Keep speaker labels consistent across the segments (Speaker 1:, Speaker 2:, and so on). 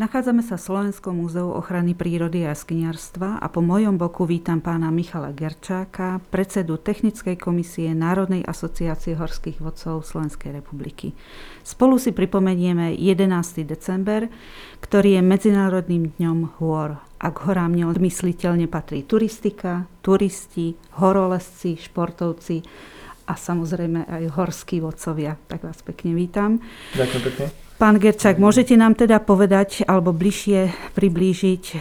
Speaker 1: Nachádzame sa v Slovenskom múzeu ochrany prírody a skiniarstva a po mojom boku vítam pána Michala Gerčáka, predsedu Technickej komisie Národnej asociácie horských vodcov Slovenskej republiky. Spolu si pripomenieme 11. december, ktorý je Medzinárodným dňom hôr. A k horám neodmysliteľne patrí turistika, turisti, horolezci, športovci a samozrejme aj horskí vodcovia. Tak vás pekne vítam.
Speaker 2: Ďakujem pekne.
Speaker 1: Pán Gerčák, môžete nám teda povedať alebo bližšie priblížiť e,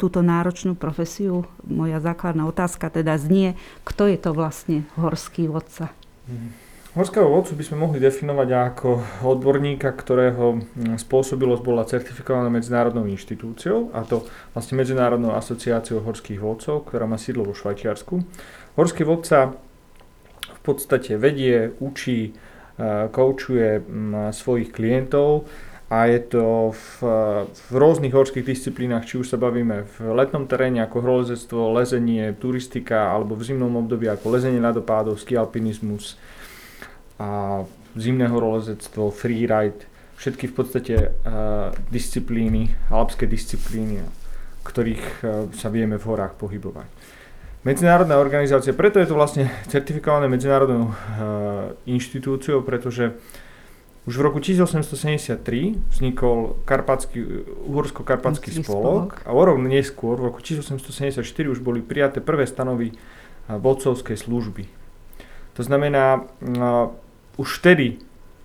Speaker 1: túto náročnú profesiu? Moja základná otázka teda znie, kto je to vlastne horský vodca?
Speaker 2: Mhm. Horského vodcu by sme mohli definovať ako odborníka, ktorého spôsobilosť bola certifikovaná medzinárodnou inštitúciou, a to vlastne Medzinárodnou asociáciou horských vodcov, ktorá má sídlo vo Švajčiarsku. Horský vodca podstate vedie, učí, koučuje svojich klientov a je to v, v rôznych horských disciplínach, či už sa bavíme v letnom teréne ako horolezectvo, lezenie, turistika alebo v zimnom období ako lezenie ľadopádov, skialpinizmus a zimné horolezectvo, freeride, všetky v podstate uh, disciplíny, alpské disciplíny, ktorých uh, sa vieme v horách pohybovať medzinárodná organizácia, preto je to vlastne certifikované medzinárodnou uh, inštitúciou, pretože už v roku 1873 vznikol Karpatský, Uhorsko-Karpatský spolok, a o rok neskôr, v roku 1874 už boli prijaté prvé stanovy uh, vodcovskej služby. To znamená, uh, už vtedy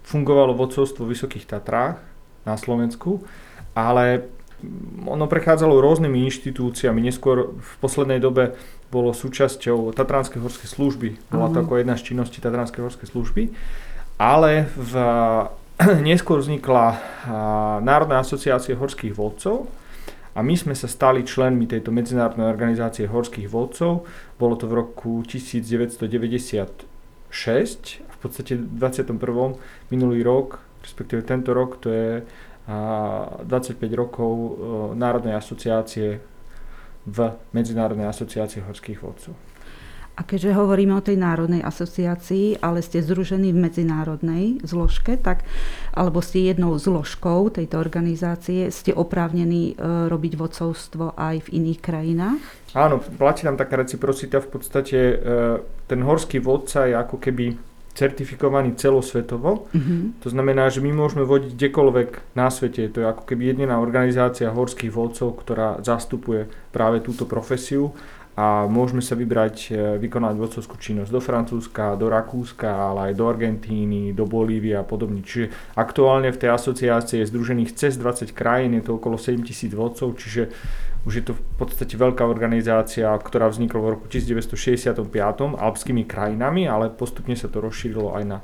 Speaker 2: fungovalo vodcovstvo v Vysokých Tatrách na Slovensku, ale ono prechádzalo rôznymi inštitúciami, neskôr v poslednej dobe bolo súčasťou Tatranskej horskej služby, bola to ako jedna z činností Tatranskej horskej služby, ale v, neskôr vznikla Národná asociácia horských vodcov a my sme sa stali členmi tejto medzinárodnej organizácie horských vodcov, bolo to v roku 1996, v podstate v 21. minulý rok, respektíve tento rok, to je 25 rokov e, Národnej asociácie v Medzinárodnej asociácii horských vodcov.
Speaker 1: A keďže hovoríme o tej národnej asociácii, ale ste združení v medzinárodnej zložke, tak, alebo ste jednou zložkou tejto organizácie, ste oprávnení e, robiť vodcovstvo aj v iných krajinách?
Speaker 2: Áno, platí nám taká reciprocita. V podstate e, ten horský vodca je ako keby certifikovaný celosvetovo. Mm-hmm. To znamená, že my môžeme vodiť kdekoľvek na svete. To je ako keby jediná organizácia horských vodcov, ktorá zastupuje práve túto profesiu a môžeme sa vybrať e, vykonať vodcovskú činnosť do Francúzska, do Rakúska, ale aj do Argentíny, do Bolívie a podobne. Čiže aktuálne v tej asociácii je združených cez 20 krajín, je to okolo 7000 vodcov, čiže už je to v podstate veľká organizácia, ktorá vznikla v roku 1965 alpskými krajinami, ale postupne sa to rozšírilo aj na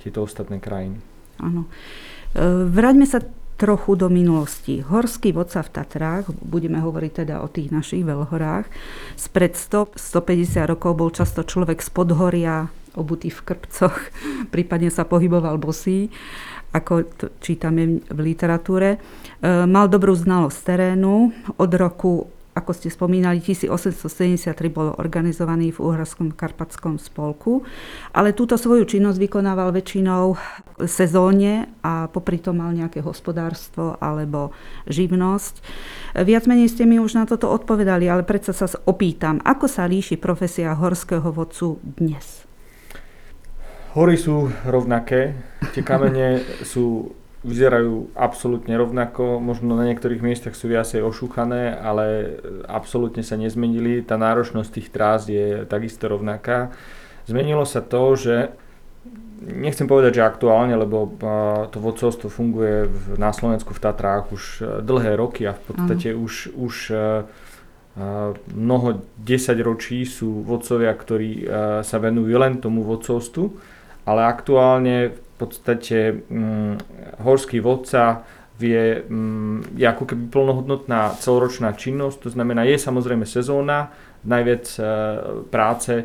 Speaker 2: tieto ostatné krajiny.
Speaker 1: Áno. E, vráťme sa trochu do minulosti. Horský vodca v Tatrách, budeme hovoriť teda o tých našich veľhorách, spred 100-150 rokov bol často človek z podhoria, obutý v krpcoch, prípadne sa pohyboval bosý ako to čítame v literatúre. E, mal dobrú znalosť terénu. Od roku, ako ste spomínali, 1873 bol organizovaný v Uhorskom karpatskom spolku, ale túto svoju činnosť vykonával väčšinou sezóne a popri tom mal nejaké hospodárstvo alebo živnosť. Viac menej ste mi už na toto odpovedali, ale predsa sa opýtam, ako sa líši profesia horského vodcu dnes?
Speaker 2: Hory sú rovnaké, tie kamene sú, vyzerajú absolútne rovnako, možno na niektorých miestach sú viacej ošúchané, ale absolútne sa nezmenili. Tá náročnosť tých trás je takisto rovnaká. Zmenilo sa to, že nechcem povedať, že aktuálne, lebo to vodcovstvo funguje na Slovensku v Tatrách už e, dlhé roky a v podstate mm. už, už e, mnoho desaťročí sú vodcovia, ktorí e, sa venujú len tomu vodcovstvu ale aktuálne v podstate hm, horský vodca vie, hm, je ako keby plnohodnotná celoročná činnosť, to znamená, je samozrejme sezóna, najviac e, práce, e,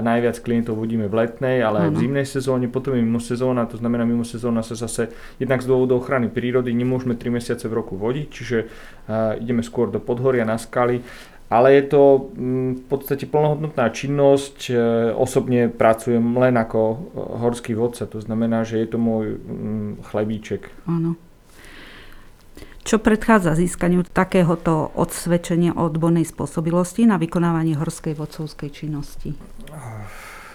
Speaker 2: najviac klientov vodíme v letnej, ale aj v zimnej sezóne, potom je mimo sezóna, to znamená mimo sezóna sa zase jednak z dôvodov ochrany prírody nemôžeme 3 mesiace v roku vodiť, čiže e, ideme skôr do podhoria na skaly ale je to mm, v podstate plnohodnotná činnosť. E, osobne pracujem len ako e, horský vodca, to znamená, že je to môj mm, chlebíček.
Speaker 1: Áno. Čo predchádza získaniu takéhoto odsvedčenia o odbornej spôsobilosti na vykonávanie horskej vodcovskej činnosti?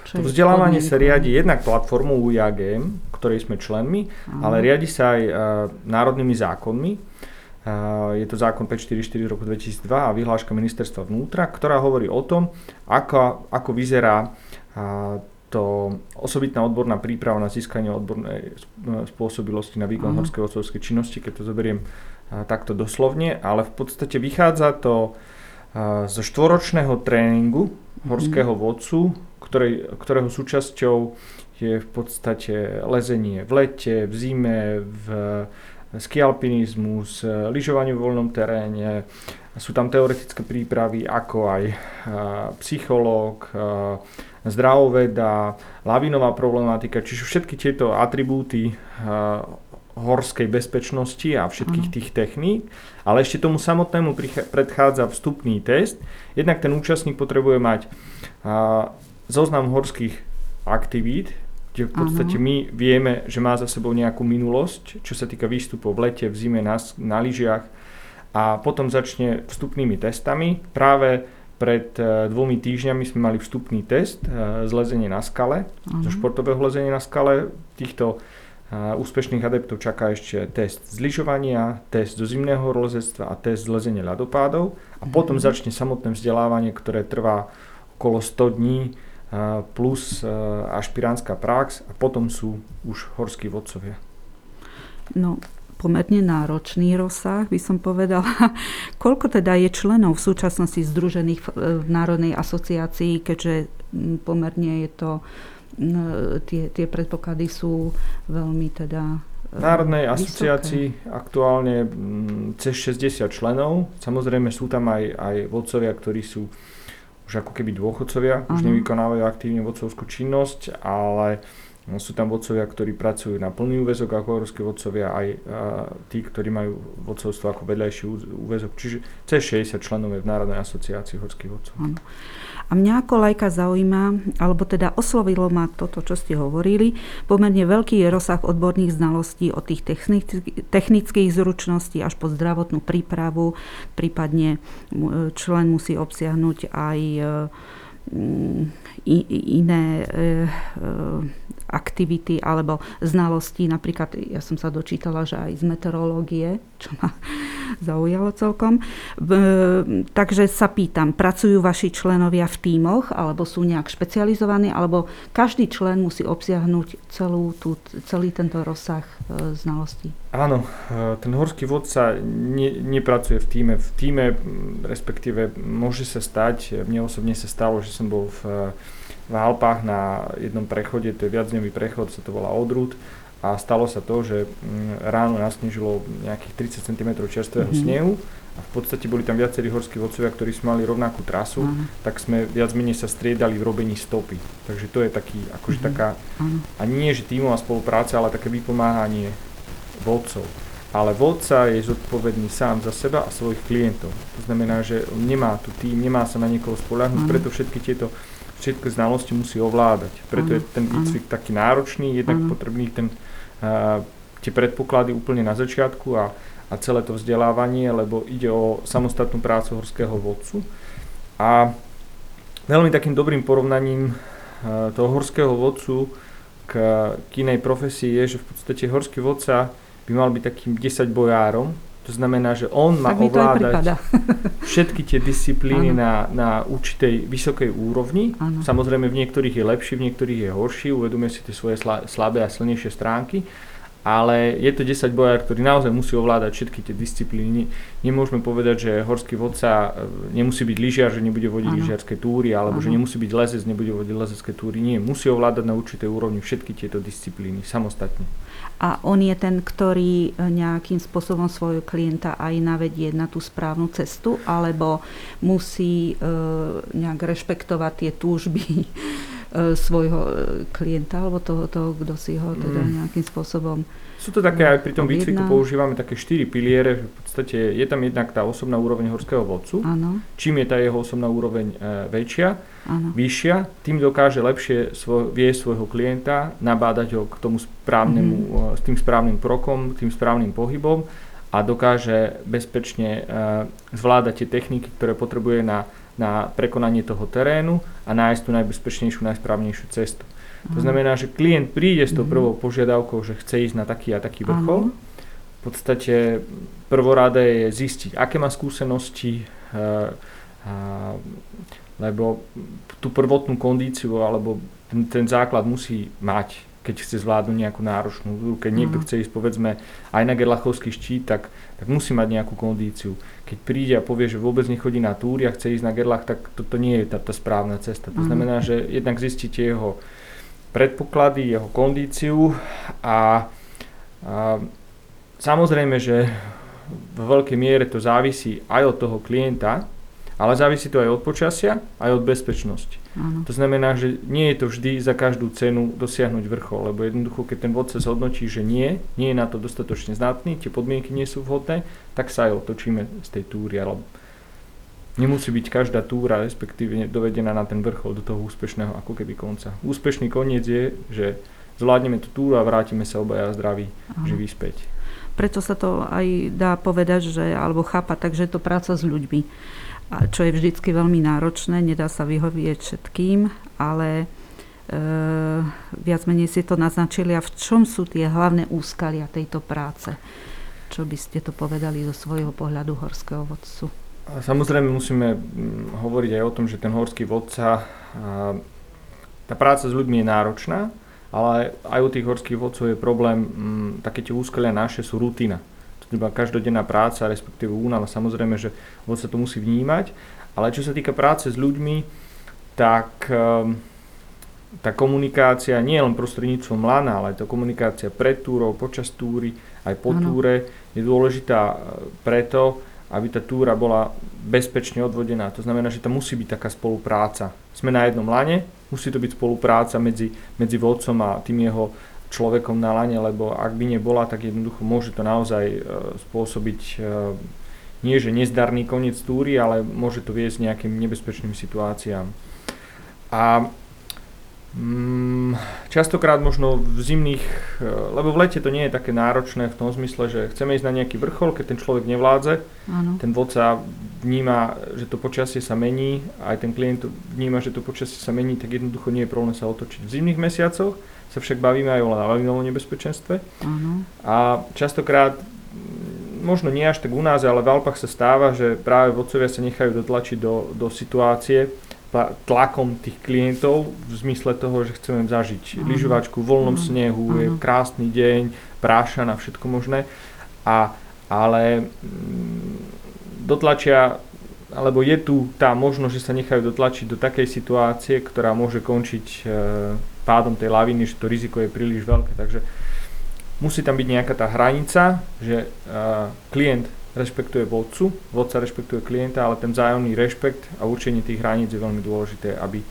Speaker 2: to vzdelávanie sa riadi jednak platformou UIAGM, ktorej sme členmi, Aha. ale riadi sa aj uh, národnými zákonmi. Je to zákon 544 roku 2002 a vyhláška ministerstva vnútra, ktorá hovorí o tom, ako, ako vyzerá to osobitná odborná príprava na získanie odbornej spôsobilosti na výkon horskej vodcovskej činnosti, keď to zoberiem takto doslovne, ale v podstate vychádza to zo štvoročného tréningu horského mhm. vodcu, ktorej, ktorého súčasťou je v podstate lezenie v lete, v zime, v skialpinizmus, lyžovanie v voľnom teréne. Sú tam teoretické prípravy ako aj psychológ, zdravoveda, lavinová problematika, čiže všetky tieto atribúty horskej bezpečnosti a všetkých tých techník, ale ešte tomu samotnému predchádza vstupný test. Jednak ten účastník potrebuje mať zoznam horských aktivít, kde v podstate my vieme, že má za sebou nejakú minulosť, čo sa týka výstupov v lete, v zime, na, na lyžiach a potom začne vstupnými testami. Práve pred e, dvomi týždňami sme mali vstupný test e, zlezenie na skale, uh-huh. zo športového lezenia na skale. Týchto úspešných adeptov čaká ešte test zlyžovania, test do zimného lezectva a test zlezenia ľadopádov a potom začne samotné vzdelávanie, ktoré trvá okolo 100 dní plus ašpiránska prax a potom sú už horskí vodcovia.
Speaker 1: No, pomerne náročný rozsah, by som povedala. Koľko teda je členov v súčasnosti združených v Národnej asociácii, keďže pomerne je to tie, tie predpoklady sú veľmi teda
Speaker 2: v Národnej vysoké. asociácii aktuálne cez 60 členov. Samozrejme sú tam aj, aj vodcovia, ktorí sú už ako keby dôchodcovia, uh-huh. už nevykonávajú aktívne vodcovskú činnosť, ale sú tam vodcovia, ktorí pracujú na plný úvezok ako horskí vodcovia, aj tí, ktorí majú vodcovstvo ako vedľajší úvezok. Čiže cez 60 členov je v Národnej asociácii horských vodcov. Uh-huh.
Speaker 1: A mňa ako lajka zaujíma, alebo teda oslovilo ma toto, čo ste hovorili, pomerne veľký je rozsah odborných znalostí od tých technických zručností až po zdravotnú prípravu, prípadne člen musí obsiahnuť aj e, iné e, e, aktivity alebo znalosti. Napríklad ja som sa dočítala, že aj z meteorológie, čo ma zaujalo celkom. Takže sa pýtam, pracujú vaši členovia v tímoch alebo sú nejak špecializovaní alebo každý člen musí obsiahnuť celú tú, celý tento rozsah e, znalostí?
Speaker 2: Áno, e, ten horský vodca ne, nepracuje v týme. V týme, respektíve môže sa stať, mne osobne sa stalo, že som bol v v Alpách na jednom prechode, to je viacdňový prechod, sa to volá Odrút a stalo sa to, že mm, ráno nasnežilo nejakých 30 cm čerstvého mm-hmm. snehu a v podstate boli tam viacerí horskí vodcovia, ktorí sme mali rovnakú trasu, uh-huh. tak sme viac menej sa striedali v robení stopy. Takže to je taký, akože uh-huh. taká, uh-huh. a nie že tímová spolupráca, ale také vypomáhanie vodcov. Ale vodca je zodpovedný sám za seba a svojich klientov. To znamená, že nemá tu tým, nemá sa na niekoho spoľahnúť, uh-huh. preto všetky tieto všetky znalosti musí ovládať. Preto ano, je ten výcvik ano. taký náročný, jednak ano. potrebný ten, uh, tie predpoklady úplne na začiatku a, a celé to vzdelávanie, lebo ide o samostatnú prácu horského vodcu. A veľmi takým dobrým porovnaním uh, toho horského vodcu k, k inej profesii je, že v podstate horský vodca by mal byť takým 10 bojárom, to znamená, že on má ovládať všetky tie disciplíny na, na určitej vysokej úrovni. Ano. Samozrejme v niektorých je lepší, v niektorých je horší, uvedomuje si tie svoje slabé a silnejšie stránky, ale je to 10 bojár, ktorý naozaj musí ovládať všetky tie disciplíny. Nemôžeme povedať, že horský vodca e, nemusí byť lyžiar, že nebude vodiť lyžiarske túry, alebo ano. že nemusí byť lezec, nebude vodiť lezecké túry. Nie, musí ovládať na určitej úrovni všetky tieto disciplíny samostatne
Speaker 1: a on je ten, ktorý e, nejakým spôsobom svojho klienta aj navedie na tú správnu cestu, alebo musí e, nejak rešpektovať tie túžby svojho klienta, alebo toho, toho kto si ho teda mm. nejakým spôsobom
Speaker 2: sú to také, aj pri tom výcviku používame také štyri piliere, v podstate je tam jednak tá osobná úroveň horského vodcu. Ano. Čím je tá jeho osobná úroveň e, väčšia, ano. vyššia, tým dokáže lepšie svoj, vie svojho klienta nabádať ho k tomu správnemu, mm-hmm. s tým správnym krokom, tým správnym pohybom a dokáže bezpečne zvládať tie techniky, ktoré potrebuje na, na prekonanie toho terénu a nájsť tú najbezpečnejšiu, najsprávnejšiu cestu. To znamená, že klient príde s tou mhm. prvou požiadavkou, že chce ísť na taký a taký vrchol. V podstate prvoradé je zistiť, aké má skúsenosti, lebo tú prvotnú kondíciu alebo ten, ten základ musí mať, keď chce zvládnuť nejakú náročnú túru. Keď niekto mm. chce ísť povedzme aj na Gerlachovský štít, tak, tak musí mať nejakú kondíciu. Keď príde a povie, že vôbec nechodí na túry a chce ísť na Gerlach, tak toto nie je tá, tá správna cesta. To mm. znamená, že jednak zistíte jeho predpoklady, jeho kondíciu a, a samozrejme, že v veľkej miere to závisí aj od toho klienta, ale závisí to aj od počasia, aj od bezpečnosti. Áno. To znamená, že nie je to vždy za každú cenu dosiahnuť vrchol, lebo jednoducho, keď ten vodca zhodnotí, že nie, nie je na to dostatočne znatný, tie podmienky nie sú vhodné, tak sa aj otočíme z tej túry. Ale nemusí byť každá túra respektíve dovedená na ten vrchol do toho úspešného ako keby konca. Úspešný koniec je, že zvládneme tú túru a vrátime sa obaja zdraví, Aha. živí späť.
Speaker 1: Preto sa to aj dá povedať, že, alebo chápať, takže je to práca s ľuďmi čo je vždycky veľmi náročné, nedá sa vyhovieť všetkým, ale e, viac menej si to naznačili a v čom sú tie hlavné úskalia tejto práce? Čo by ste to povedali zo svojho pohľadu horského vodcu?
Speaker 2: Samozrejme musíme mm, hovoriť aj o tom, že ten horský vodca, tá práca s ľuďmi je náročná, ale aj u tých horských vodcov je problém, mm, také tie úskalia naše sú rutina iba každodenná práca, respektíve únava. Samozrejme, že sa to musí vnímať, ale čo sa týka práce s ľuďmi, tak ehm, tá komunikácia nie len prostredníctvom lana, ale tá komunikácia pred túrou, počas túry, aj po ano. túre je dôležitá e, preto, aby tá túra bola bezpečne odvodená. To znamená, že tam musí byť taká spolupráca. Sme na jednom lane, musí to byť spolupráca medzi, medzi vodcom a tým jeho človekom na lane, lebo ak by nebola, tak jednoducho môže to naozaj e, spôsobiť e, nie že nezdarný koniec túry, ale môže to viesť nejakým nebezpečným situáciám. A mm, častokrát možno v zimných, e, lebo v lete to nie je také náročné v tom zmysle, že chceme ísť na nejaký vrchol, keď ten človek nevládze, ano. ten vodca vníma, že to počasie sa mení, aj ten klient vníma, že to počasie sa mení, tak jednoducho nie je problém sa otočiť. V zimných mesiacoch sa však bavíme aj o lavinovom nebezpečenstve. Uh-huh. A častokrát, možno nie až tak u nás, ale v Alpách sa stáva, že práve vodcovia sa nechajú dotlačiť do, do situácie tlakom tých klientov v zmysle toho, že chceme zažiť uh-huh. lyžovačku v voľnom uh-huh. snehu, uh-huh. je krásny deň, práša na všetko možné. A, ale mm, dotlačia alebo je tu tá možnosť, že sa nechajú dotlačiť do takej situácie, ktorá môže končiť e, pádom tej laviny, že to riziko je príliš veľké. Takže musí tam byť nejaká tá hranica, že uh, klient rešpektuje vodcu, vodca rešpektuje klienta, ale ten vzájomný rešpekt a určenie tých hraníc je veľmi dôležité, aby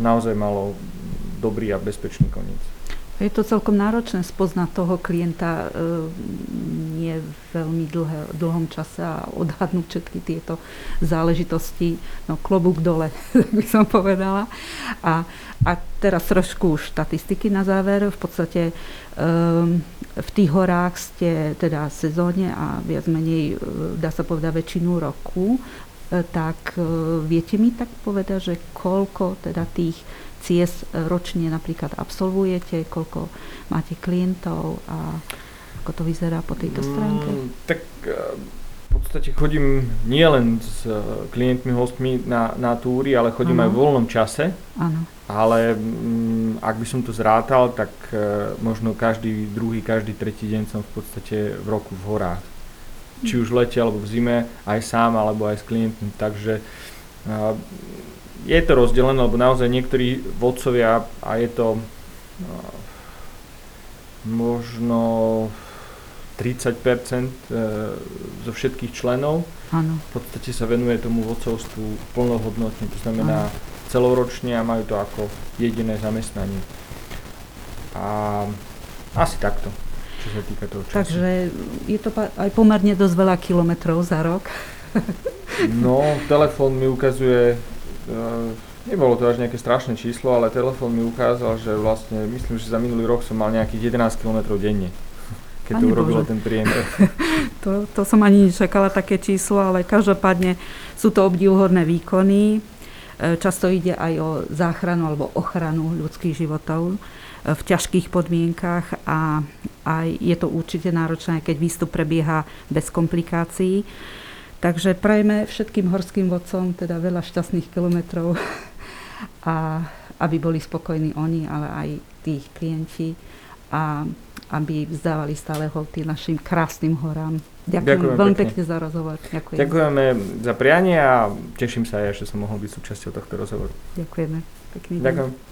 Speaker 2: naozaj malo dobrý a bezpečný koniec.
Speaker 1: Je to celkom náročné spoznať toho klienta e, nie veľmi dlhé, dlhom čase a odhadnúť všetky tieto záležitosti. No klobúk dole, by som povedala. A, a teraz trošku štatistiky na záver. V podstate e, v tých horách ste teda sezóne a viac menej, e, dá sa povedať, väčšinu roku tak viete mi tak povedať, že koľko teda tých ciest ročne napríklad absolvujete, koľko máte klientov a ako to vyzerá po tejto stránke? Mm,
Speaker 2: tak e, v podstate chodím nielen s e, klientmi, hostmi na, na túry, ale chodím ano. aj v voľnom čase. Áno. Ale m, mm, ak by som to zrátal, tak e, možno každý druhý, každý tretí deň som v podstate v roku v horách. Či už v lete alebo v zime, aj sám alebo aj s klientmi. Takže je to rozdelené, lebo naozaj niektorí vodcovia, a je to no, možno 30% e, zo všetkých členov, ano. v podstate sa venuje tomu vodcovstvu plnohodnotne, to znamená ano. celoročne a majú to ako jediné zamestnanie. A asi takto, čo sa týka toho času.
Speaker 1: Takže je to aj pomerne dosť veľa kilometrov za rok.
Speaker 2: no, telefón mi ukazuje Uh, nebolo to až nejaké strašné číslo, ale telefón mi ukázal, že vlastne, myslím, že za minulý rok som mal nejakých 11 km denne, keď to urobilo ten priemer.
Speaker 1: To, to som ani nečakala také číslo, ale každopádne sú to obdivhodné výkony. E, často ide aj o záchranu alebo ochranu ľudských životov v ťažkých podmienkach a aj je to určite náročné, keď výstup prebieha bez komplikácií. Takže prajme všetkým horským vodcom teda veľa šťastných kilometrov a aby boli spokojní oni, ale aj tých klienti a aby vzdávali stále holty našim krásnym horám. Ďakujem Ďakujem veľmi pekne. pekne za rozhovor.
Speaker 2: Ďakujem. Ďakujeme za prianie a teším sa aj, že som mohol byť súčasťou tohto rozhovoru.
Speaker 1: Ďakujeme. Pekný
Speaker 2: Ďakujem. Deň.